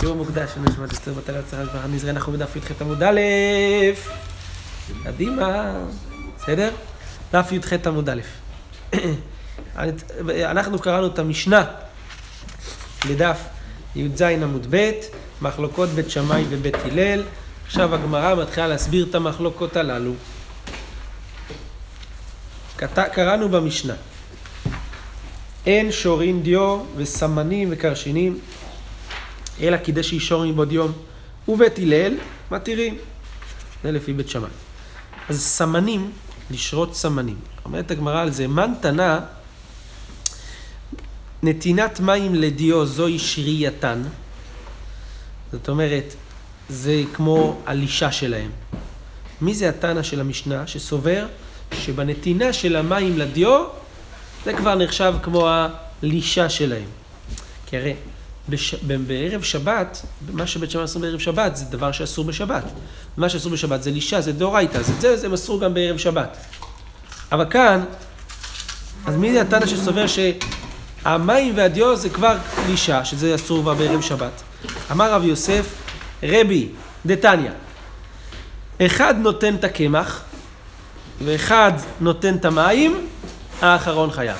שיעור מוקדש לנשמת אסתר בתל הצהרה ואחד נזרע אנחנו בדף י"ח עמוד א', קדימה, בסדר? דף י"ח עמוד א'. אנחנו קראנו את המשנה בדף י"ז עמוד ב', מחלוקות בית שמאי ובית הלל. עכשיו הגמרא מתחילה להסביר את המחלוקות הללו. קראנו במשנה. אין שורין דיו וסמנים וקרשינים, אלא קידשי שורים בעוד יום. ובית הלל מתירים. זה לפי בית שמאי. אז סמנים, לשרות סמנים. אומרת הגמרא על זה, מן תנא, נתינת מים לדיו זוהי שרייתן. זאת אומרת, זה כמו הלישה שלהם. מי זה התנא של המשנה שסובר שבנתינה של המים לדיו זה כבר נחשב כמו הלישה שלהם. כי הרי בש... בערב שבת, מה שבית שמאי אסור בערב שבת זה דבר שאסור בשבת. מה שאסור בשבת זה לישה, זה דאורייתא, זה זה, זה אסור גם בערב שבת. אבל כאן, אז מי זה התנא שסובר שהמים והדיו זה כבר לישה, שזה אסור כבר בערב שבת. אמר רב יוסף, רבי דתניא, אחד נותן את הקמח ואחד נותן את המים, האחרון חייב.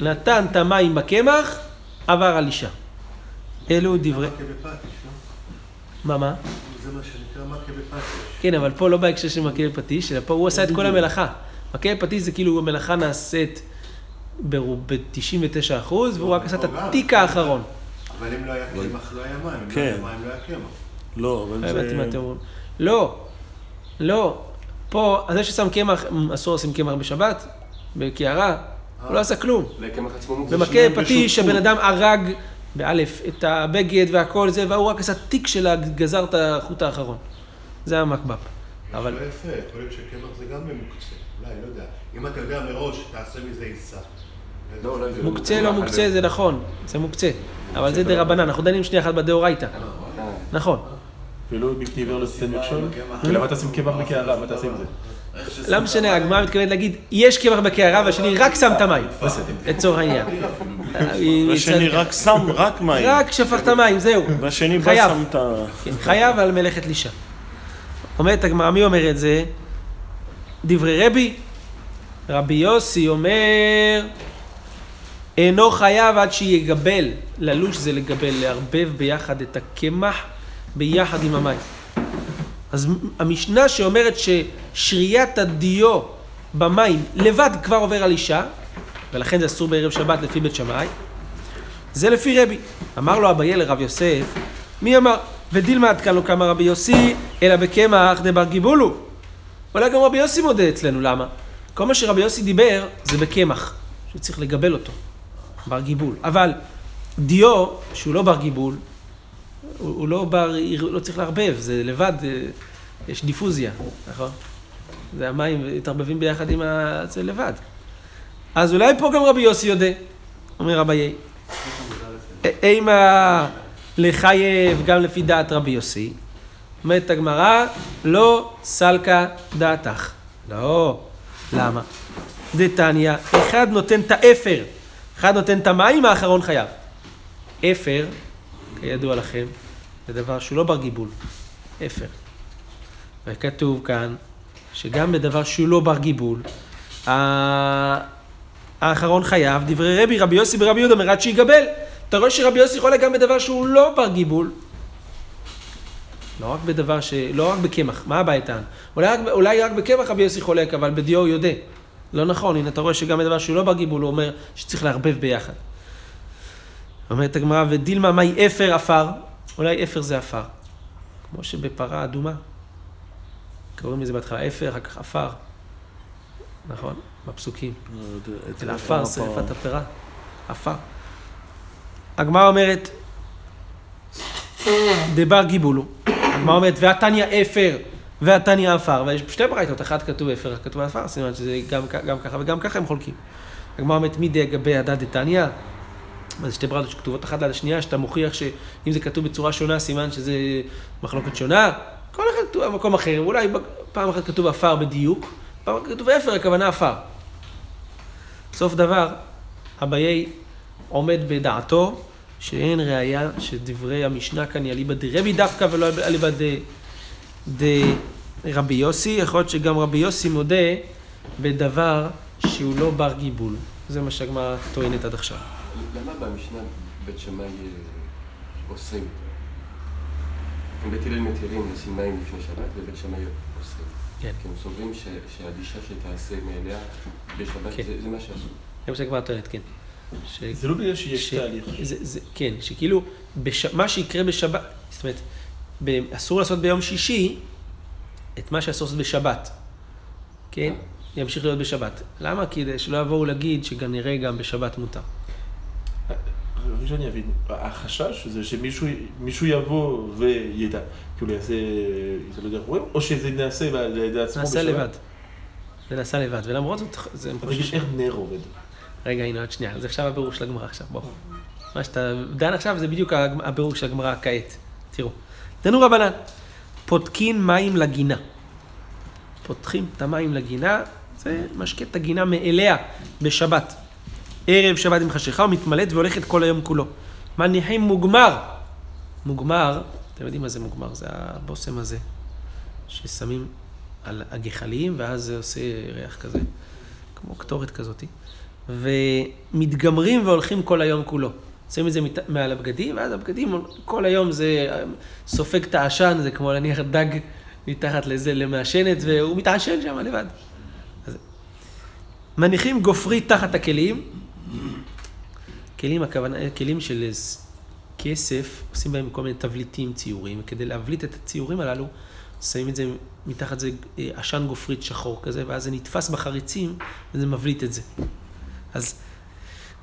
נתן את המים בקמח, עבר על אישה. אלו דברי... מה, מה? זה מה שנקרא מכה בפטיש. כן, אבל פה לא בהקשר של מכה בפטיש, אלא פה הוא עשה את כל המלאכה. מכה בפטיש זה כאילו המלאכה נעשית ב-99 אחוז, והוא רק עשה את התיק האחרון. אבל אם לא היה קמח, לא היה מים. אם לא כן. היה מים, לא היה קמח. לא, לא אבל הבנתי מה זה... אתם אומרים. לא, לא. פה, זה ששם קמח, אסור לשים קמח בשבת, בקערה, הוא לא עשה כלום. במכה פטיש. הבן אדם הרג, באלף, את הבגד והכל זה, והוא רק עשה תיק של גזר את החוט האחרון. זה המקבב. אבל לא יפה, יכול להיות שקמח זה גם ממוקצה. אולי, לא יודע. אם אתה יודע מראש, תעשה מזה עיסה. לא, זה... מוקצה לא מוקצה זה נכון, זה מוקצה. אבל זה דה רבנן, אנחנו דנים שנייה אחת בדאורייתא. נכון. אפילו עיוור לא תיתן מכשול. למה תשים קמח בקערה? מה תעשה עם זה? לא משנה, הגמרא מתכוונת להגיד, יש קמח בקערה והשני רק שם את המים. לצורך העניין. והשני רק שם רק מים. רק שפך את המים, זהו. והשני בא. שם את ה... כן, חייב על מלאכת לישה. אומרת הגמרא, מי אומר את זה? דברי רבי. רבי יוסי אומר, אינו חייב עד שיגבל, ללוש זה לגבל, לערבב ביחד את הקמח ביחד עם המים. אז המשנה שאומרת ששריית הדיו במים לבד כבר עובר על אישה, ולכן זה אסור בערב שבת לפי בית שמאי, זה לפי רבי. אמר לו אביה לרב יוסף, מי אמר? ודילמה עד כאן לא קמה רבי יוסי, אלא בקמח דבר גיבולו. אולי גם רבי יוסי מודה אצלנו, למה? כל מה שרבי יוסי דיבר זה בקמח, שצריך לגבל אותו, בר גיבול. אבל דיו, שהוא לא בר גיבול, הוא, הוא לא בר, לא צריך לערבב, זה לבד, אה, יש דיפוזיה, נכון? זה המים מתערבבים ביחד עם ה... זה לבד. אז אולי פה גם רבי יוסי יודע, אומר רבי אימה לחייב גם לפי דעת רבי יוסי. אומרת הגמרא, לא סלקה דעתך. לא. למה? דתניא, אחד נותן את האפר, אחד נותן את המים, האחרון חייב. אפר, כידוע לכם, זה דבר שהוא לא בר גיבול. אפר. וכתוב כאן, שגם בדבר שהוא לא בר גיבול, האחרון חייב, דברי רבי, רבי יוסי ברבי יהודה, אומר עד שיגבל. אתה רואה שרבי יוסי חולק גם בדבר שהוא לא בר גיבול. לא רק בדבר ש... לא רק בקמח, מה הבעיה טען? אולי, אולי רק בקמח רבי יוסי חולק, אבל בדיו הוא יודע. לא נכון, הנה אתה רואה שגם בדבר שהוא לא בר גיבול, הוא אומר שצריך לערבב ביחד. אומרת הגמרא, ודילמה מהי אפר עפר? אולי אפר זה עפר. כמו שבפרה אדומה. קוראים לזה בהתחלה אפר, אחר כך עפר. נכון? בפסוקים. אל עפר שרפת הפרה. עפר. הגמרא אומרת, דבר גיבולו. הגמרא אומרת, והתניא אפר, והתניא עפר. ויש שתי ברייתות, אחת כתוב אפר, אחת כתוב עפר, סימן שזה גם, ככה וגם ככה הם חולקים. הגמרא אומרת, מי דגבי הדד דתניא? אז שתי ברייתות שכתובות אחת ליד השנייה, שאתה מוכיח שאם זה כתוב בצורה שונה, סימן שזה מחלוקת שונה. כל אחד כתוב במקום אחר, אולי פעם אחת כתוב עפר בדיוק, פעם אחת כתוב אפר, הכוונה עפר. סוף דבר, אביי עומד בדעתו שאין ראיה שדברי המשנה כאן יליבא דרבי דווקא ולא אליבא דרבי יוסי. יכול להיות שגם רבי יוסי מודה בדבר שהוא לא בר גיבול. זה מה שהגמרא טוענת עד עכשיו. למה במשנה בית שמאי אה, אוסרים? אם בית הלל מתירים לשים מים לפני שבת ובית שמאי אוסרים. כן. כי הם סוברים ש- שהגישה שתעשה מאליה בשבת כן. זה זה מה שעשו. זה מה שהגמרא טוענת, כן. ש- זה לא בגלל שיש ש- תהליך. זה, זה, כן, שכאילו, בש... מה שיקרה בשבת, זאת אומרת, ב... אסור לעשות ביום שישי את מה שאסור לעשות בשבת, כן? ימשיך להיות בשבת. למה? כדי שלא יבואו להגיד שגם נראה גם בשבת מותר. רק שאני אבין, החשש זה שמישהו מישהו יבוא וידע, כאילו יעשה, זה לא יודע איך אומרים, או שזה נעשה על ידי עצמו נעשה לבד. זה נעשה לבד, ולמרות זאת, זה תגיד, איך נר עובד? רגע, הנה, עוד שנייה. זה עכשיו הבירור של הגמרא עכשיו, בוא. מה שאתה דן עכשיו זה בדיוק הבירור של הגמרא כעת. תראו. תנו רבנן, פותקין מים לגינה. פותחים את המים לגינה, זה משקה את הגינה מאליה בשבת. ערב שבת עם חשיכה ומתמלאת והולכת כל היום כולו. מניחים מוגמר. מוגמר, אתם יודעים מה זה מוגמר? זה הבושם הזה, ששמים על הגחלים, ואז זה עושה ריח כזה, כמו קטורת כזאתי. ומתגמרים והולכים כל היום כולו. שמים את זה מעל הבגדים, ואז הבגדים, כל היום זה סופג את העשן, זה כמו להניח דג מתחת לזה למעשנת, והוא מתעשן שם לבד. אז מניחים גופרי תחת הכלים, כלים, הכוונה, כלים של כסף, עושים בהם כל מיני תבליטים, ציורים, וכדי להבליט את הציורים הללו, שמים את זה, מתחת זה אה, עשן גופרית שחור כזה, ואז זה נתפס בחריצים, וזה מבליט את זה. אז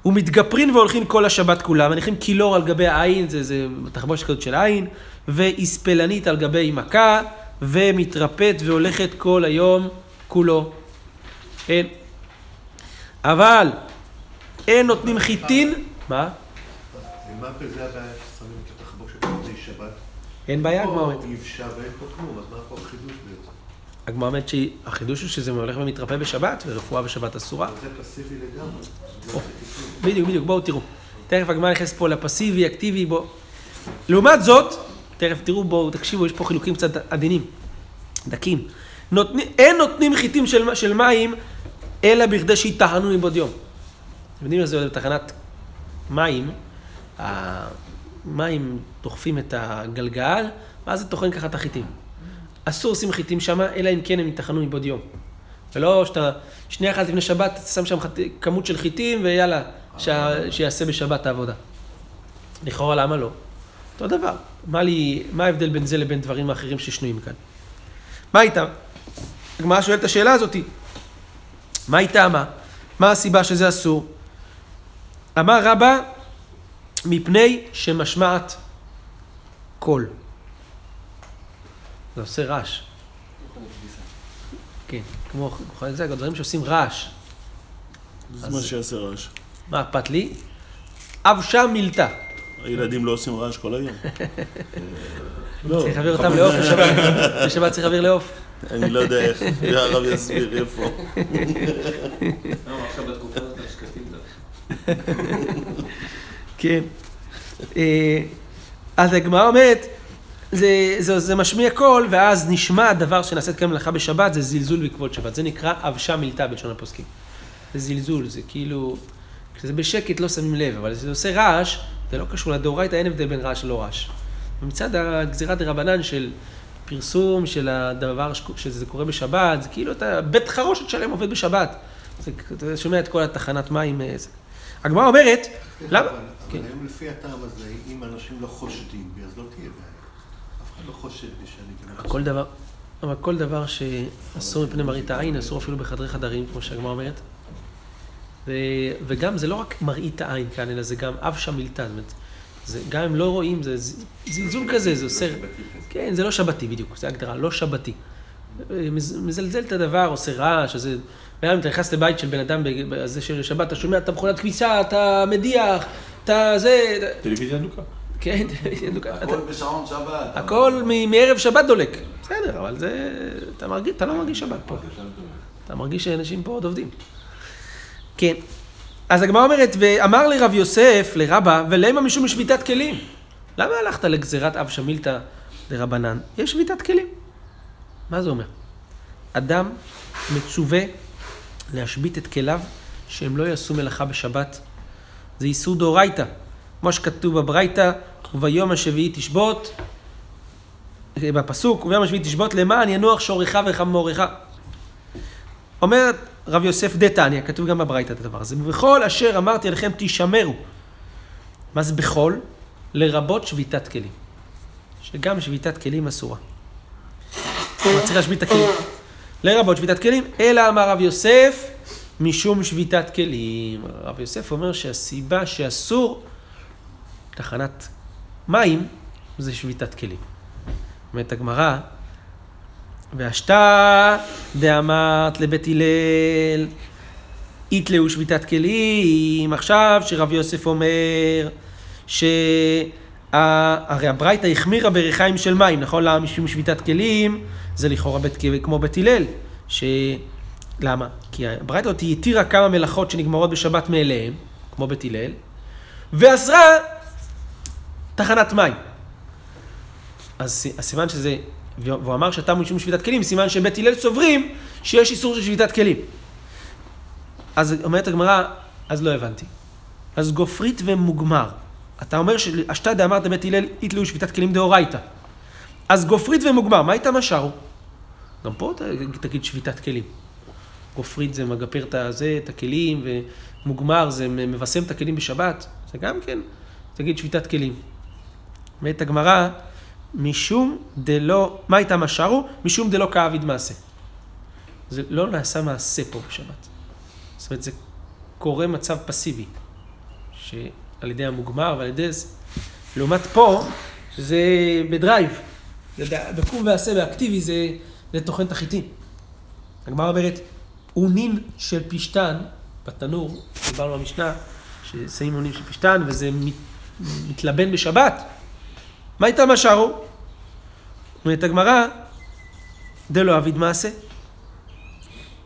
ומתגפרין והולכים כל השבת כולה, מניחים קילור על גבי העין, זה, זה תחבושת כזאת של עין, ואיספלנית על גבי מכה, ומתרפאת והולכת כל היום כולו. כן. אבל אין נותנים חיטין, מה? ומה בזה הבעיה ששמים את התחבושת במוצאי שבת? אין בעיה, הגמרא אומרת. פה יבשה ואין פה כלום, אז מה פה החידוש בעצם? הגמרא אומרת שהחידוש הוא שזה הולך ומתרפא בשבת, ורפואה בשבת אסורה. זה פסיבי לגמרי. בדיוק, בדיוק, בואו תראו. תכף הגמרא נכנסת פה לפסיבי, אקטיבי, בואו. לעומת זאת, תכף תראו, בואו, תקשיבו, יש פה חילוקים קצת עדינים, דקים. נותני, אין נותנים חיטים של, של מים, אלא בכדי שיטחנו מבעוד יום. אתם יודעים מה זה בתחנת מים? המים דוחפים את הגלגל, ואז זה טוחן ככה את החיטים. אסור לשים חיטים שם, אלא אם כן הם יטחנו מבעוד יום. ולא שאתה, שנייה אחת לפני שבת, אתה שם שם חט- כמות של חיטים, ויאללה, שה, שיעשה בשבת העבודה. לכאורה, למה לא? אותו דבר. מה, לי, מה ההבדל בין זה לבין דברים האחרים ששנויים כאן? מה איתם? הגמרא שואלת את השאלה הזאתי. מה היא טעמה? מה הסיבה שזה אסור? אמר רבא, מפני שמשמעת קול. זה עושה רעש. כן, כמו מכונת כביסה, דברים שעושים רעש. זה מה שיעשה רעש. מה אכפת לי? אבשה מילתא. הילדים לא עושים רעש כל היום. לא, צריך להעביר אותם לעוף בשבת. בשבת צריך להעביר לעוף. אני לא יודע איך, הרב יסביר איפה. עכשיו בתקופה הזאת השקפים זה. כן. אה, אז הגמרא אומרת, זה, זה, זה משמיע קול, ואז נשמע הדבר שנעשית כאן מלאכה בשבת, זה זלזול בעקבות שבת. זה נקרא אבשה מילתא בלשון הפוסקים. זה זלזול, זה כאילו, כשזה בשקט לא שמים לב, אבל כשזה עושה רעש, זה לא קשור לדאורייתא, אין הבדל בין רעש ללא רעש. ומצד הגזירה דה רבנן של פרסום של הדבר שזה קורה בשבת, זה כאילו אתה, בית חרושת שלם עובד בשבת. אתה שומע את כל התחנת מים. אה, זה. הגמרא אומרת, למה? אבל כן. היום לפי הטעם הזה, אם אנשים לא חושדים בי, אז לא תהיה בעיה. אף אחד לא חושד בי שאני דבר, אבל כל דבר שאסור מפני מראית העין, אסור אפילו בחדרי חדרים, כמו שהגמרא אומרת. ו, וגם זה לא רק מראית העין כאן, אלא זה גם אב שם מילתא. זאת אומרת, זה, גם אם לא רואים, זה זלזול כזה, זה עושה... כן, זה לא שבתי בדיוק, זה הגדרה, לא שבתי. מז- מזלזל את הדבר, עושה רעש, זה... וגם אם אתה נכנס לבית של בן אדם בזה של שבת, אתה שומע, אתה מכונת כביסה, אתה מדיח, אתה זה... טלוויזיה דלוקה. כן, אתה- הכל בשעון שבת. הכל מ- מערב שבת דולק. בסדר, אבל זה... אתה מרגיש, אתה לא מרגיש שבת פה. אתה מרגיש שאנשים פה עוד עובדים. כן. אז הגמרא אומרת, ואמר לרב יוסף, לרבה, ולמה משום שביתת כלים? למה הלכת לגזירת אב שמילתא דרבנן? יש שביתת כלים. מה זה אומר? אדם מצווה להשבית את כליו שהם לא יעשו מלאכה בשבת. זה איסור דאורייתא. כמו שכתוב בברייתא, וביום השביעי תשבות, בפסוק, וביום השביעי תשבות למען ינוח שורך וחמורך. אומר רב יוסף דתניא, כתוב גם בברייתא את הדבר הזה, ובכל אשר אמרתי עליכם תשמרו. מה זה בכל? לרבות שביתת כלים. שגם שביתת כלים אסורה. כלומר, צריך להשבית את הכלים. לרבות שביתת כלים, אלא אמר רב יוסף, משום שביתת כלים. רב יוסף אומר שהסיבה שאסור תחנת מים זה שביתת כלים. אומרת הגמרא, והשתא דאמרת לבית הלל, יתלאו שביתת כלים. עכשיו שרב יוסף אומר שה... הרי הברייתא החמירה בריחיים של מים, נכון? למה? משום שביתת כלים, זה לכאורה בית, כמו בית הלל. ש... למה? כי הברייתא הזאת התירה כמה מלאכות שנגמרות בשבת מאליהם, כמו בית הלל, ואסרה תחנת מים. אז הסימן שזה, והוא אמר שאתה משום שביתת כלים, סימן שבית הלל סוברים שיש איסור של שביתת כלים. אז אומרת הגמרא, אז לא הבנתי. אז גופרית ומוגמר. אתה אומר שאשתא דאמרת בית הלל יתלו שביתת כלים דאורייתא. אז גופרית ומוגמר, מה איתם השארו? גם פה תגיד שביתת כלים. גופרית זה מגפר את הזה, את הכלים, ומוגמר זה מבשם את הכלים בשבת. זה גם כן, תגיד שביתת כלים. אומרת הגמרא, משום דלא, מה איתם השארו? משום דלא כאביד מעשה. זה לא נעשה מעשה פה בשבת. זאת אומרת, זה קורה מצב פסיבי. שעל ידי המוגמר ועל ידי זה. לעומת פה, שזה בדרייב. זה בקום ועשה באקטיבי, זה, זה טוחן החיטים. הגמרא אומרת, אונין של פשתן, בתנור, דיברנו במשנה, ששמים אונין של פשתן וזה מת, מתלבן בשבת. מה איתה מה שרו? אומרת הגמרא, דלא אביד מעשה.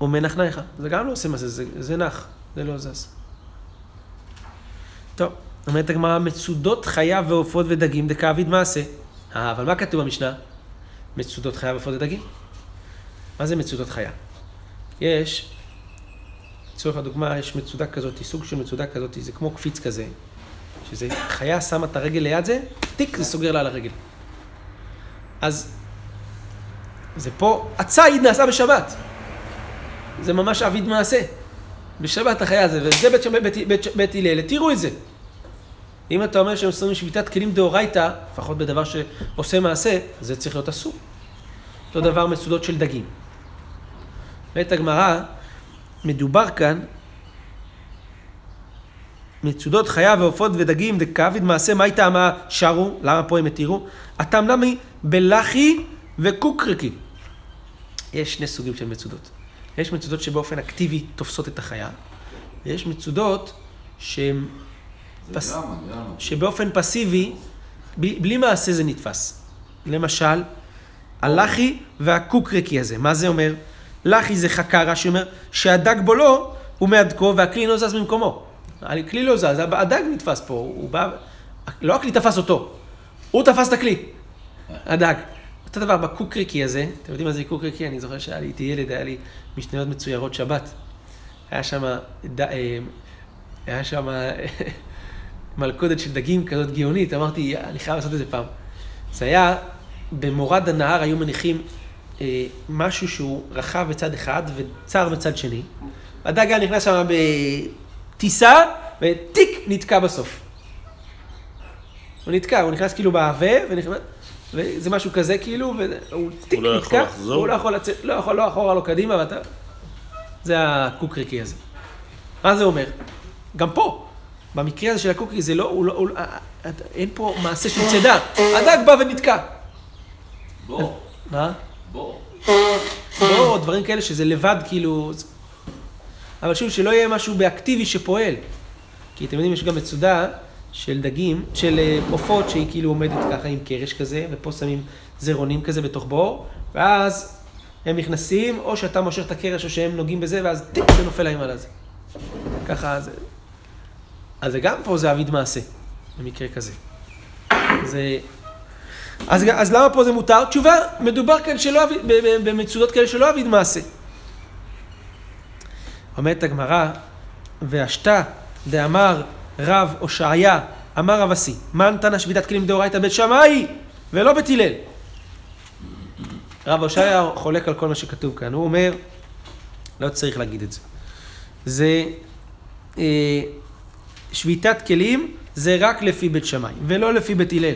ומנח נייך. זה גם לא עושה מעשה, זה, זה נח, זה לא זז. טוב, אומרת הגמרא, מצודות חיה ועופות ודגים דכאביד מעשה. אה, אבל מה כתוב במשנה? מצודות חיה ועופות ודגים? מה זה מצודות חיה? יש, לצורך הדוגמה, יש מצודה כזאת, סוג של מצודה כזאת, זה כמו קפיץ כזה, שזה חיה שמה את הרגל ליד זה, טיק, זה סוגר לה על הרגל. אז זה פה, הציד נעשה בשבת. זה ממש עביד מעשה. בשבת החיה הזה, וזה בית שמאי בית, בית, בית הלל, תראו את זה. אם אתה אומר שהם עושים שביתת כלים דאורייתא, לפחות בדבר שעושה מעשה, זה צריך להיות אסור. אותו דבר מצודות של דגים. בית הגמרא, מדובר כאן, מצודות חיה ועופות ודגים דכאביד מעשה, מה איתם שרו? למה פה הם התירו? הטעם נמי בלחי וקוקרקי. יש שני סוגים של מצודות. יש מצודות שבאופן אקטיבי תופסות את החיה, ויש מצודות שהן... פס... למה, למה? שבאופן פסיבי, בלי, בלי מעשה זה נתפס. למשל, הלחי והקוקרקי הזה, מה זה אומר? לחי זה חכה, רש"י אומר, שהדג בו לא, הוא מהדקו והכלי לא זז ממקומו. הכלי לא זז, הדג נתפס פה, הוא בא, לא הכלי תפס אותו, הוא תפס את הכלי, הדג. אותו דבר בקוקריקי הזה, אתם יודעים מה זה קוקריקי? אני זוכר שהיה לי, הייתי ילד, היה לי משניות מצוירות שבת. היה שם, אה, היה שם מלכודת של דגים כזאת גאונית, אמרתי, אני חייב לעשות את זה פעם. זה היה, במורד הנהר היו מניחים אה, משהו שהוא רחב בצד אחד וצר בצד שני. הדג היה נכנס שם בטיסה, וטיק, נתקע בסוף. הוא נתקע, הוא נכנס כאילו בעבה, ונכנס... וזה משהו כזה כאילו, והוא טיק הוא לא נתקע, יכול לחזור? הוא לא יכול לצאת, לא יכול, לא אחורה, לא קדימה, ואתה... זה הקוקריקי הזה. מה זה אומר? גם פה, במקרה הזה של הקוקריקי, זה לא, הוא לא, הוא, לא- אין פה מעשה של צידה. הדג בא ונתקע. בוא, מה? בוא. לא, דברים כאלה שזה לבד, כאילו... אבל שוב, שלא יהיה משהו באקטיבי שפועל. כי אתם יודעים, יש גם מצודה של דגים, של אה, עופות, שהיא כאילו עומדת ככה עם קרש כזה, ופה שמים זרעונים כזה בתוך בור, ואז הם נכנסים, או שאתה מושך את הקרש, או שהם נוגעים בזה, ואז טיק, זה נופל להם על הזה. ככה זה... אז זה גם פה זה אביד מעשה, במקרה כזה. זה... אז, אז למה פה זה מותר? תשובה, מדובר כאן שלא במצודות כאלה שלא אביד מעשה. אומרת הגמרא, והשתא דאמר רב הושעיה, אמר רב אסי, מה נתנה שביתת כלים דאורייתא בית שמאי ולא בית הלל. רב הושעיה חולק על כל מה שכתוב כאן, הוא אומר, לא צריך להגיד את זה. זה אה, שביתת כלים זה רק לפי בית שמאי ולא לפי בית הלל.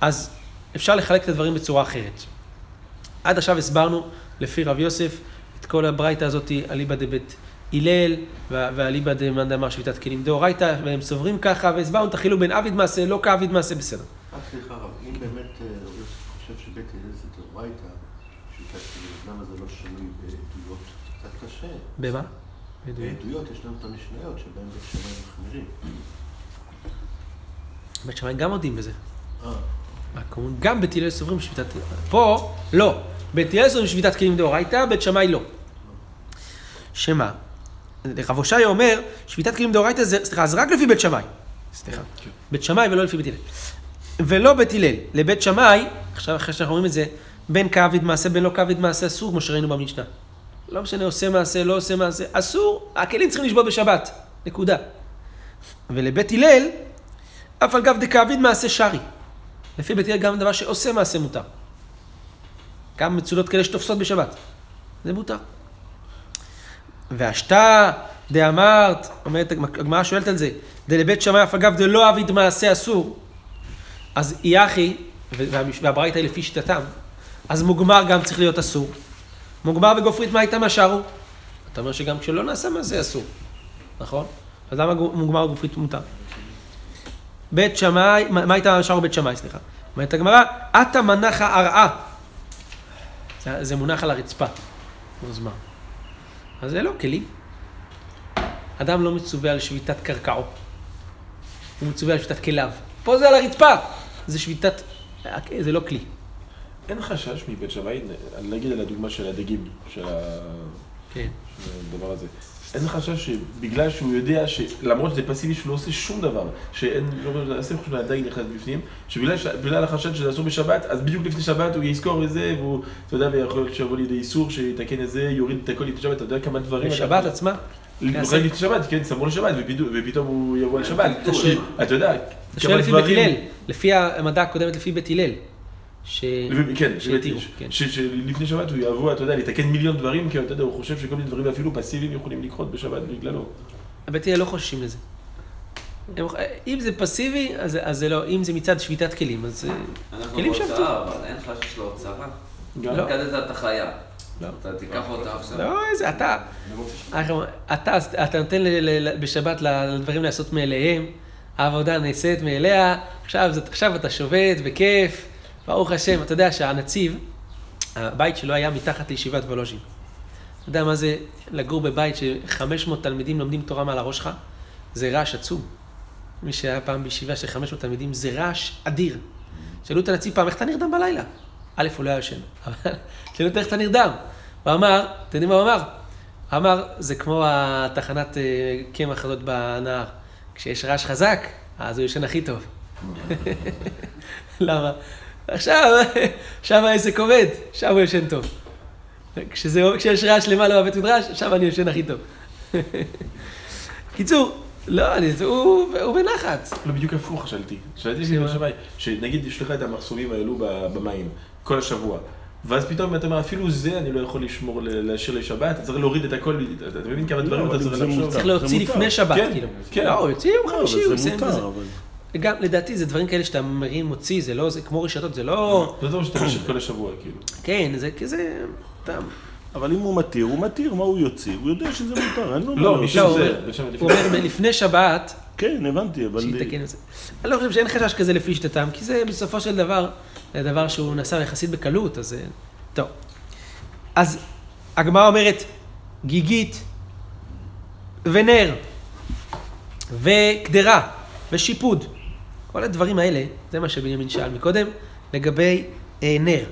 אז אפשר לחלק את הדברים בצורה אחרת. עד עכשיו הסברנו לפי רב יוסף את כל הברייתא הזאת אליבא דבית הלל ואליבא דמאן דאמר שביתת כלים דאורייתא והם סוברים ככה והסברנו את החילוק בין עביד מעשה לא כעביד מעשה בסדר. רק סליחה רב, אם באמת אה, רב יוסף חושב שבית הלל זה דאורייתא, שיטת כלים, למה זה לא שנוי בעדויות? קצת קשה. במה? בעדויות יש לנו את המשניות שבהן בית שמאי מחמירים. בית שמאי גם מודים בזה. אומרים, גם בית הלל סוברים בשביתת... פה, לא. בית הלל סוברים בשביתת כלים דאורייתא, בית שמאי לא. שמה? רב הושעיה אומר, שביתת כלים דאורייתא זה, סליחה, זה רק לפי בית שמאי. סליחה. בית שמאי ולא לפי בית הלל. ולא בית הלל. לבית שמאי, עכשיו אחרי שאנחנו אומרים את זה, בין כעביד מעשה, בין לא כעביד מעשה, אסור, כמו שראינו במשנה. לא משנה, עושה מעשה, לא עושה מעשה, אסור, הכלים צריכים לשבות בשבת. נקודה. ולבית הלל, אף על גב דכעביד מעשה שרי. לפי בית הלל גם דבר שעושה מעשה מותר. גם מצולות כאלה שתופסות בשבת. זה מותר. והשתא דאמרת, אומרת הגמרא שואלת על זה, דלבית שמאי אף אגב דלא אביד מעשה אסור. אז יחי, והברייתא היא לפי שיטתם, אז מוגמר גם צריך להיות אסור. מוגמר וגופרית מה הייתה משארו? אתה אומר שגם כשלא נעשה מעשה אסור, נכון? אז למה מוגמר וגופרית מותר? בית שמאי, מה מה הייתה משארו בית שמאי, סליחה. אומרת הגמרא, עתה מנחה ארעה. זה, זה מונח על הרצפה, מוזמר. אז זה לא כלי. אדם לא מצווה על שביתת קרקעו. הוא מצווה על שביתת כליו. פה זה על הרצפה. זה שביתת... זה לא כלי. אין חשש מבית שמאי, נגיד על הדוגמה של הדגים, של ה- כן. של הדבר הזה. אין חשש שבגלל שהוא יודע שלמרות שזה פסיבי שהוא לא עושה שום דבר, שאין, לא עושה חוץ מהדג נכנס בפנים, שבגלל החשד שזה אסור בשבת, אז בדיוק לפני שבת הוא יזכור את זה, והוא, אתה יודע, ויכול להיות שיבוא לידי איסור, שיתקן את זה, יוריד את הכל לפני שבת, אתה יודע כמה דברים. בשבת עצמה? יוכל לפני שבת, כן, סמור לשבת, ופתאום- הוא יבוא על שבת. אתה יודע, אתה שואל לפי בית הלל. לפי המדע הקודמת לפי בית הלל. ש... לפי- כן, שהתירו, ש- כן. ש- שלפני שבת הוא יבוא, אתה יודע, לתקן מיליון דברים, כי אתה יודע, הוא חושב שכל מיני דברים אפילו פסיביים יכולים לקרות בשבת בגללו. הלל לא חוששים לזה. הם- אם זה פסיבי, אז, אז זה לא, אם זה מצד שביתת כלים, אז אה, אנחנו כלים שבתו. בהוצאה, אבל אין חשש להוצאה. גם. לא. קדדת את החיה. לא. אתה תיקח אותה עכשיו. לא, איזה, אתה, אתה, אתה נותן בשבת לדברים לעשות מאליהם, העבודה נעשית מאליה, עכשיו אתה שובת בכיף, ברוך השם, אתה יודע שהנציב, הבית שלו היה מתחת לישיבת וולוז'ין. אתה יודע מה זה לגור בבית ש-500 תלמידים לומדים תורה מעל הראש שלך? זה רעש עצום. מי שהיה פעם בישיבה של 500 תלמידים, זה רעש אדיר. שאלו את הנציב פעם, איך אתה נרדם בלילה? א', הוא לא היה ישן, אבל שאלו אותו איך אתה נרדם. הוא אמר, אתם יודעים מה הוא אמר? אמר, זה כמו התחנת אה, קמח הזאת בנהר. כשיש רעש חזק, אז הוא ישן הכי טוב. למה? עכשיו, שם העסק עובד, שם הוא ישן טוב. כשזה, כשיש רעש למעלה בבית מדרש, שם אני ישן הכי טוב. קיצור, לא, אני, הוא, הוא בנחת. לא, בדיוק הפוך שאלתי. שאלתי? שבית שמאי, שנגיד יש לך את המחסומים האלו ב- במים, כל השבוע. ואז פתאום אתה אומר, אפילו זה אני לא יכול לשמור, ל- להשאיר לשבת, אתה צריך להוריד את הכל, אתה אתה מבין כמה לא, דברים אבל אתה צריך זה לחשוב. צריך להוציא זה. לפני שבת, כן, כאילו. כן. לא, הוא יוציא יום לא, חמישי, הוא זה יסיים בזה. גם, לדעתי, זה דברים כאלה שאתה מרים, מוציא, זה לא, זה כמו רשתות, זה לא... זה דבר שאתה משאיר כל השבוע, כאילו. כן, זה כזה... אבל אם הוא מתיר, הוא מתיר, מה הוא יוציא? הוא יודע שזה מותר, אין לו מה לא. משום הוא זה. אומר, לפני שבת, כן, הבנתי, אבל... שיתקן את זה. אני לא חושב שאין חשש כזה לפי שיטתם, כי זה בסופו של דבר, זה דבר שהוא נעשה יחסית בקלות, אז... אה, טוב. אז הגמרא אומרת, גיגית ונר וקדרה ושיפוד. כל הדברים האלה, זה מה שבנימין שאל מקודם, לגבי אה, נר.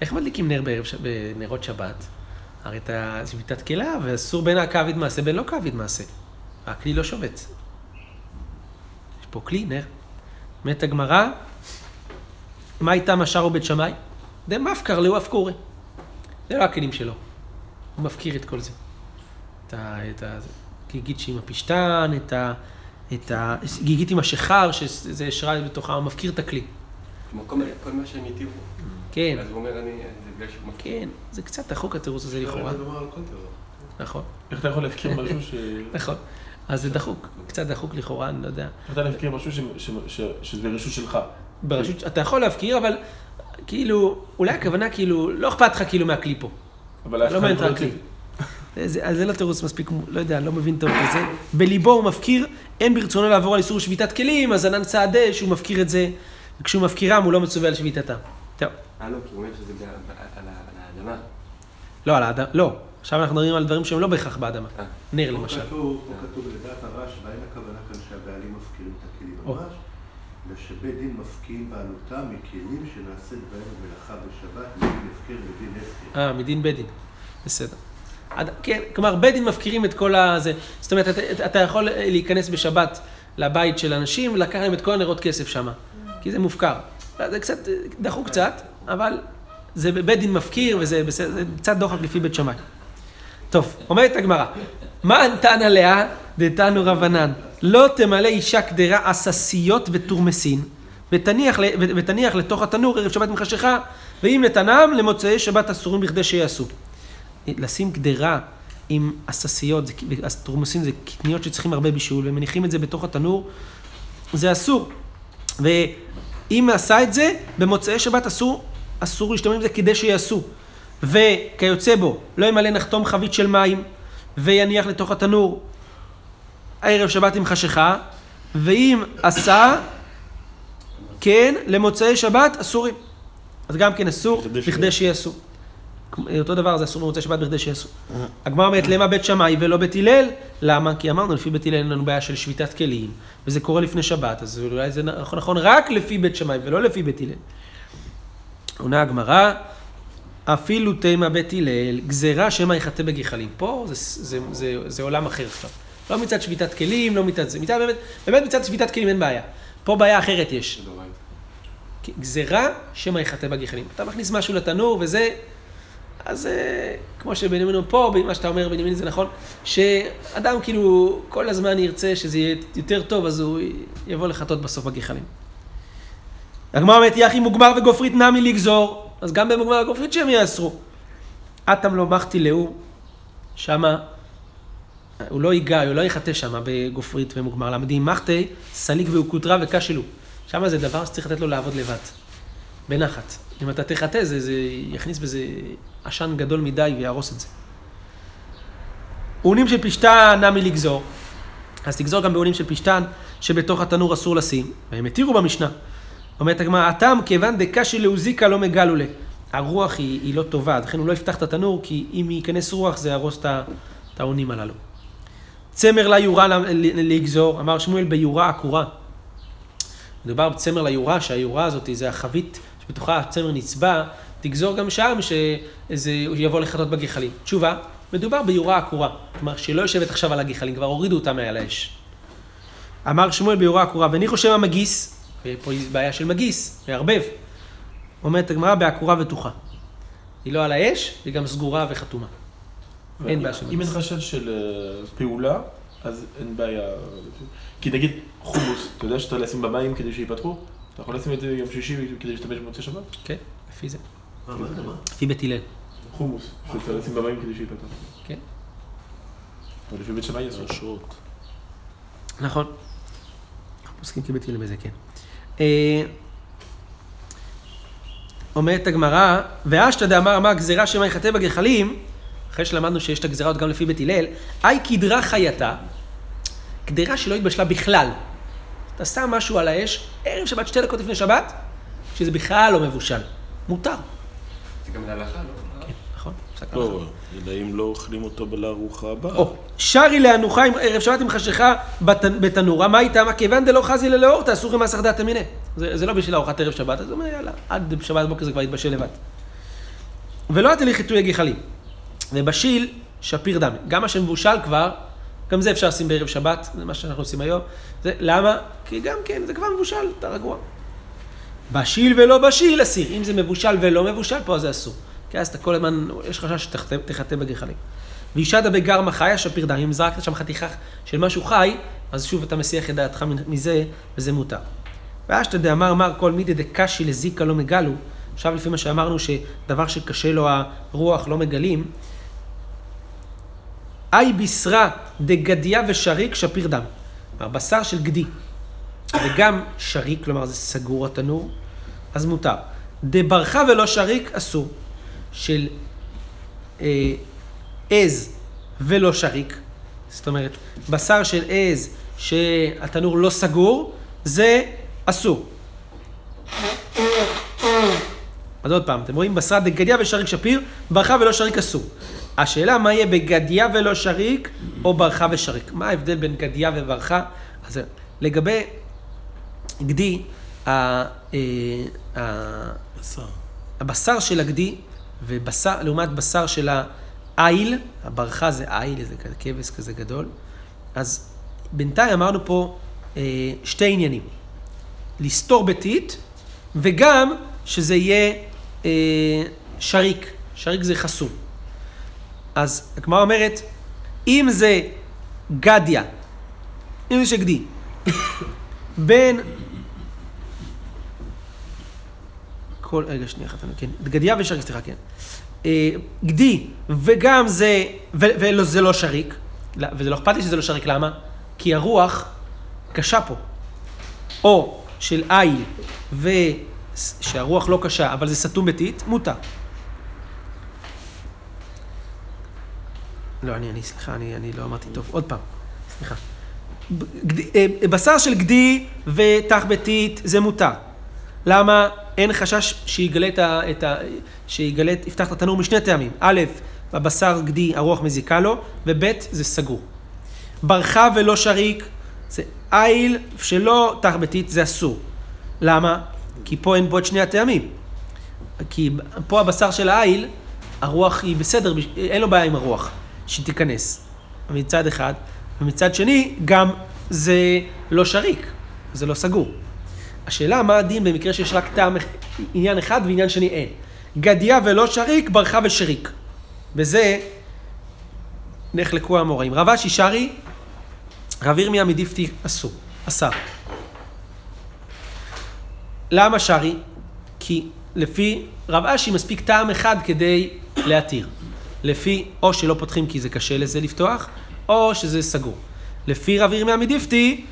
איך מדליקים נר בערב, ש- בנרות שבת? הרי אתה שביתת כלה, ואסור בין הכעביד מעשה בין לא כעביד מעשה. הכלי לא שובת. פה כלי, נר. אומרת הגמרא, מה איתם השארו בית שמאי? דמפקר לאו אפקורי. זה לא הכלים שלו. הוא מפקיר את כל זה. את ה... את ה... גיגית שעם הפשתן, את ה... את ה... גיגית עם השיכר, שזה אשראי בתוכה, הוא מפקיר את הכלי. כמו כל מה שהם התירו. כן, אז הוא אומר, אני, זה בגלל שהוא מפקיע. כן, זה קצת רחוק התירוץ הזה לכאורה. נכון, איך אתה יכול להפקיר משהו ש... נכון. אז זה דחוק, קצת דחוק לכאורה, אני לא יודע. אתה יכול להפקיר משהו ש- ש- ש- שזה ברשות שלך? ברשות, אתה יכול להפקיר, אבל כאילו, אולי הכוונה כאילו, לא אכפת לך כאילו מהכלי פה. אבל אף לא מעניין לא אותך הכלי. זה, זה לא תירוץ מספיק, לא יודע, לא מבין טוב את זה. בליבו הוא מפקיר, אין ברצונו לעבור על איסור שביתת כלים, אז ענן צעדה שהוא מפקיר את זה, וכשהוא מפקירם הוא לא מצווה על שביתתם. טוב, אה, לא, כי הוא אומר שזה על האדמה. לא על האדם, לא. עכשיו אנחנו מדברים על דברים שהם לא בהכרח באדמה. אה. נר למשל. פה כתוב לדעת הרשב"א, אין הכוונה כאן שהבעלים מפקירים את הכלים. ממש, אלא שבית דין מפקיעים בעלותם מכלים שנעשית בהם המלאכה בשבת, מדין הפקר ודין הפקר. אה, מדין בית דין. בסדר. כן, כלומר, בית דין מפקירים את כל הזה. זאת אומרת, אתה, אתה יכול להיכנס בשבת לבית של אנשים ולקח להם את כל הנרות כסף שם. כי זה מופקר. זה קצת, דחו קצת, אבל זה בית דין מפקיר וזה זה קצת דוחק לפי בית שמאי. טוב, אומרת הגמרא, מה ענתן עליה דתנו רבנן? לא תמלא אישה קדרה עששיות ותורמסין, ותניח, ותניח לתוך התנור ערב שבת עם חשיכה, ואם נתנם למוצאי שבת אסורים בכדי שיעשו. לשים קדרה עם עששיות, זה- תורמסין זה קטניות שצריכים הרבה בישול, ומניחים את זה בתוך התנור, זה אסור. ואם עשה את זה, במוצאי שבת אסור, אסור להשתמש בזה כדי שיעשו. וכיוצא בו, לא ימלא נחתום חבית של מים, ויניח לתוך התנור ערב שבת עם חשיכה, ואם עשה, כן, למוצאי שבת אסורים. אז גם כן אסור, בכדי שיעשו. אותו דבר זה אסור במוצאי שבת בכדי שיעשו. הגמרא אומרת למה בית שמאי ולא בית הלל? למה? כי אמרנו לפי בית הלל אין לנו בעיה של שביתת כלים, וזה קורה לפני שבת, אז אולי זה נכון, נכון רק לפי בית שמאי ולא לפי בית הלל. עונה הגמרא, אפילו תימא בית הלל, גזירה שמא יחטא בגחלים. פה זה, זה, זה, זה עולם אחר עכשיו. לא מצד שביתת כלים, לא מצד זה. מצד באמת, באמת מצד שביתת כלים אין בעיה. פה בעיה אחרת יש. זה גזירה שמא יחטא בגחלים. אתה מכניס משהו לתנור וזה, אז אה, כמו שבנימין פה, מה שאתה אומר בנימין זה נכון, שאדם כאילו כל הזמן ירצה שזה יהיה יותר טוב, אז הוא יבוא לחטות בסוף בגחלים. הגמרא אומרת, יחי מוגמר וגופרית נמי לגזור, אז גם במוגמר וגופרית שהם יאסרו. אטם לא מחתי לאו, שמה, הוא לא ייגע, הוא לא יחטא שמה בגופרית ומוגמר. למה דין מחתי, סליק והוקוטרה וכשלו. שמה זה דבר שצריך לתת לו לעבוד לבד, בנחת. אם אתה תחטא, זה, זה יכניס בזה עשן גדול מדי ויהרוס את זה. אונים של פשתן נמי לגזור. אז תגזור גם באונים של פשתן שבתוך התנור אסור לשים, והם התירו במשנה. אומרת הגמרא, הטעם כיוון דקשי לאוזיקה לא מגלו לה. הרוח היא, היא לא טובה, לכן הוא לא יפתח את התנור, כי אם ייכנס רוח זה יהרוס את האונים הללו. צמר לה יורה ל- ל- לגזור, אמר שמואל ביורה עקורה. מדובר בצמר ליורה, שהיורה הזאת זה החבית שבתוכה הצמר נצבע, תגזור גם שם שזה יבוא לחטות בגחלים. תשובה, מדובר ביורה עקורה, כלומר שלא יושבת עכשיו על הגחלים, כבר הורידו אותה מעל האש. אמר שמואל ביורה עקורה, ואני חושב המגיס, ופה היא בעיה של מגיס, מערבב. אומרת הגמרא בעקורה ותוכה. היא לא על האש, היא גם סגורה וחתומה. אין בעיה של אם אין מגיס. חשד של אה, פעולה, אז אין בעיה. כי נגיד חומוס, אתה יודע שאתה לשים במים כדי שייפתחו? אתה יכול לשים את זה יום שישי כדי להשתמש במוצאי שבת? כן, לפי זה. מה, מה מה? לפי בית הלל. חומוס, שאתה לשים במים כדי שייפתחו. כן. אבל לפי בית שמאי אסור. רשות. נכון. אנחנו פוסקים כבית הלל בזה, כן. אה, אומרת הגמרא, ואשתא דאמר אמר גזירה שמא יחטא בגחלים, אחרי שלמדנו שיש את הגזירה עוד גם לפי בית הלל, אי קדרה חייתה, קדרה שלא התבשלה בכלל. אתה שם משהו על האש, ערב שבת שתי דקות לפני שבת, שזה בכלל לא מבושל. מותר. זה גם להלכה, לא? כן, נכון. לא. אלא אם לא אוכלים אותו לארוחה הבאה. או, שרי לאנוחה עם ערב שבת עם חשיכה בת- בתנורה, מה איתה? מה כיוון דלא חזי ללאורתא, אסור עם מסך דעת אמינא. זה זה לא בשביל ארוחת ערב שבת, אז הוא אומר יאללה, עד שבת בבוקר זה כבר יתבשל לבד. ולא עד לי חיטוי הגחלים. ובשיל שפיר דמי. גם מה שמבושל כבר, גם זה אפשר לשים בערב שבת, זה מה שאנחנו עושים היום. זה, למה? כי גם כן, זה כבר מבושל, אתה רגוע. בשיל ולא בשיל אסיר. אם זה מבושל ולא מבושל, פה זה אסור. כי אז אתה כל הזמן, יש חשש שתחטא בגחלים. ואישדה בגרמה חיה שפיר דם. אם זרקת שם חתיכה של משהו חי, אז שוב אתה מסיח את דעתך מזה, וזה מותר. ואשתא דאמר מר כל מידי דקשי לזיקה לא מגלו. עכשיו לפי מה שאמרנו, שדבר שקשה לו הרוח לא מגלים. אי בישרה דגדיה ושריק שפיר דם. כלומר, בשר של גדי וגם שריק, כלומר זה סגור התנור, אז מותר. דברכה ולא שריק אסור. של אה, עז ולא שריק, זאת אומרת, בשר של עז שהתנור לא סגור, זה אסור. אז עוד פעם, אתם רואים בשר דגדיה ושריק שפיר, ברכה ולא שריק אסור. השאלה מה יהיה בגדיה ולא שריק, או ברכה ושריק. מה ההבדל בין גדיה וברכה? אז לגבי גדי, ה, אה, ה, בשר. הבשר של הגדי, ובשר, לעומת בשר של העיל, הברכה זה עיל, זה כזה כבש כזה גדול, אז בינתיים אמרנו פה אה, שתי עניינים. לסתור ביתית, וגם שזה יהיה אה, שריק. שריק זה חסום. אז הגמרא אומרת, אם זה גדיה, אם זה שגדי, בין... כל... רגע, שנייה אחת, כן. גדיה ושריק, סליחה, כן. אה, גדי, וגם זה, ו- וזה לא שריק, לא, וזה לא אכפת לי שזה לא שריק, למה? כי הרוח קשה פה. או של עיל, ושהרוח לא קשה, אבל זה סתום ביתית, מותר. לא, אני, אני, סליחה, אני, אני לא אמרתי טוב. עוד פעם, סליחה. גד, אה, בשר של גדי ותח ביתית זה מותר. למה? אין חשש שיגלה את ה... את ה שיגלה, יפתח את התנור משני טעמים. א', בבשר גדי הרוח מזיקה לו, וב', זה סגור. ברכה ולא שריק, זה עיל שלא תח ביתית, זה אסור. למה? כי פה אין בו את שני הטעמים. כי פה הבשר של העיל, הרוח היא בסדר, אין לו בעיה עם הרוח, שתיכנס. מצד אחד, ומצד שני, גם זה לא שריק, זה לא סגור. השאלה מה הדין במקרה שיש רק טעם עניין אחד ועניין שני אין. גדיה ולא שריק, ברכה ושריק. בזה נחלקו המוראים. רב אשי שרי, רב ירמיה מדיפתי אסור, אסר. למה שרי? כי לפי רב אשי מספיק טעם אחד כדי להתיר. לפי או שלא פותחים כי זה קשה לזה לפתוח, או שזה סגור. לפי רב ירמיה מדיפתי,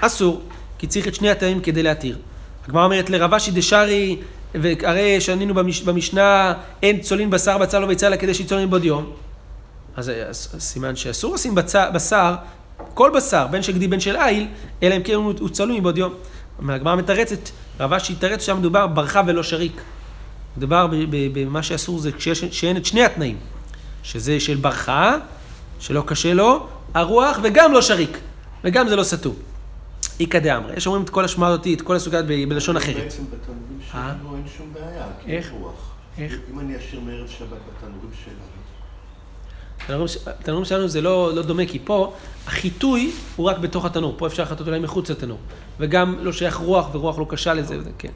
אסור. כי צריך את שני הטעמים כדי להתיר. הגמרא אומרת לרבשי דשארי, והרי שענינו במש, במשנה, אין צולין בשר בצל לא ביצה אלא כדי שיצולין בעוד יום. אז, אז, סימן שאסור לשים בשר, כל בשר, בין של גדי בין של איל, אלא אם כן הוא, הוא צלוי מבעוד יום. הגמרא מתרצת, רבשי יתרץ שם מדובר ברכה ולא שריק. מדובר במה שאסור זה כשיש, שאין את שני התנאים, שזה של ברכה, שלא קשה לו, הרוח, וגם לא שריק, וגם זה לא סתום. איכא דאמרי. יש אומרים את כל השמועה הזאתי, את כל הסוגיה בלשון אחרת. בעצם בתנורים אה? שלנו אין שום בעיה, כי איך? איך? אם אני אשאיר מערב שבת בתנורים שלנו, התנורים שלנו זה לא, לא דומה, כי פה החיטוי הוא רק בתוך התנור. פה אפשר לחטות אולי מחוץ לתנור. וגם לא שייך רוח, ורוח לא קשה לזה, וזה, כן.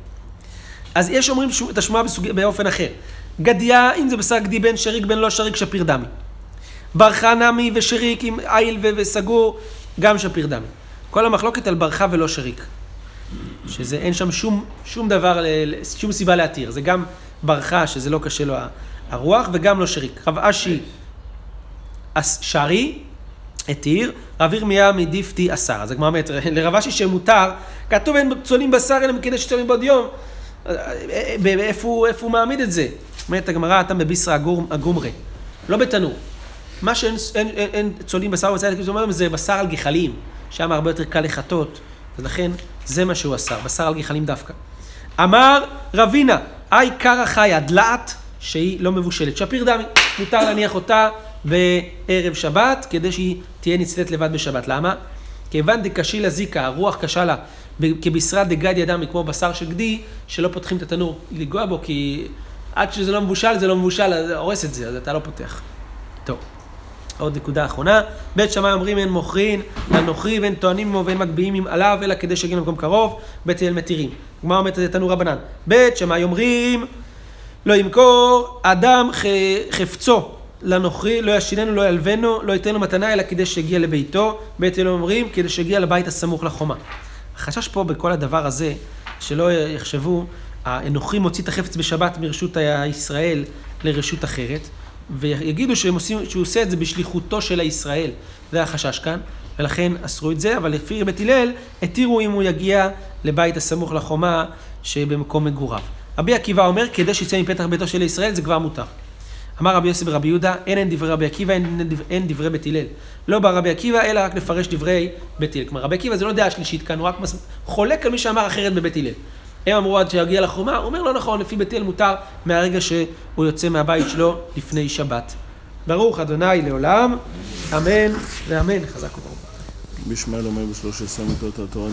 אז יש אומרים את השמועה. באופן אחר. גדיה, אם זה בשר גדי בין שריק בין לא שריק, שפיר דמי. ברכה נמי ושריק עם עיל וסגור, גם שפיר דמי. כל המחלוקת על ברכה ולא שריק. שזה אין שם שום, שום דבר, שום סיבה להתיר. זה גם ברכה, שזה לא קשה לו הרוח, וגם לא שריק. רב אשי שרי, התיר, רב ירמיה מדיפתי אסר. אז הגמרא אומרת, לרב אשי שמותר, כתוב אין צולים בשר אלא מכדי שצולים בעוד יום. אה, אה, אה, איפה הוא מעמיד את זה? אומרת הגמרא, אתה בביסרא הגור- הגומרי, לא בתנור. מה שאין אין, אין, אין צולים בשר ובצל, כאילו אומרים, זה בשר על גחלים, שם הרבה יותר קל לחטות, אז לכן זה מה שהוא עשה, בשר על גחלים דווקא. אמר רבינה, אי קרא חיה דלעת שהיא לא מבושלת. שפיר דמי, מותר להניח אותה בערב שבת, כדי שהיא תהיה נצלית לבד בשבת. למה? כיוון דקשי לזיקה, הרוח קשה לה, כבשרה דגדיה דמי, כמו בשר של גדי, שלא פותחים את התנור לגוע בו, כי עד שזה לא מבושל, זה לא מבושל, אז זה הורס את זה, אז אתה לא פותח. טוב. עוד נקודה אחרונה, בית שמאי אומרים אין מוכרין לנוכרי ואין טוענים עמו ואין מגביהים עליו אלא כדי שיגיע למקום קרוב, בית הלל מתירים. הגמרא אומרת תנו רבנן, בית שמאי אומרים לא ימכור אדם ח... חפצו לנוכרי, לא ישיננו, לא ילבנו, לא ייתן לו מתנה אלא כדי שיגיע לביתו, בית הלל אומרים כדי שיגיע לבית הסמוך לחומה. החשש פה בכל הדבר הזה, שלא יחשבו, האנוכי מוציא את החפץ בשבת מרשות הישראל לרשות אחרת, ויגידו עושים, שהוא עושה את זה בשליחותו של הישראל. זה החשש כאן, ולכן אסרו את זה, אבל לפי בית הלל, התירו אם הוא יגיע לבית הסמוך לחומה שבמקום מגוריו. רבי עקיבא אומר, כדי שיצא מפתח ביתו של ישראל, זה כבר מותר. אמר רבי יוסי ברבי יהודה, אין אין דברי רבי עקיבא, אין, אין דברי בית הלל. לא בא רבי עקיבא, אלא רק לפרש דברי בית הלל. כלומר, רבי עקיבא זה לא דעה שלישית כאן, הוא רק מס... חולק על מי שאמר אחרת בבית הלל. הם אמרו עד שיגיע לחומה, הוא אומר לא נכון, לפי בית הלל מותר מהרגע שהוא יוצא מהבית שלו לפני שבת. ברוך אדוני לעולם, אמן ואמן. חזק וברוך. בישמעאל אומר בשלוש עשרה מיטות התורה,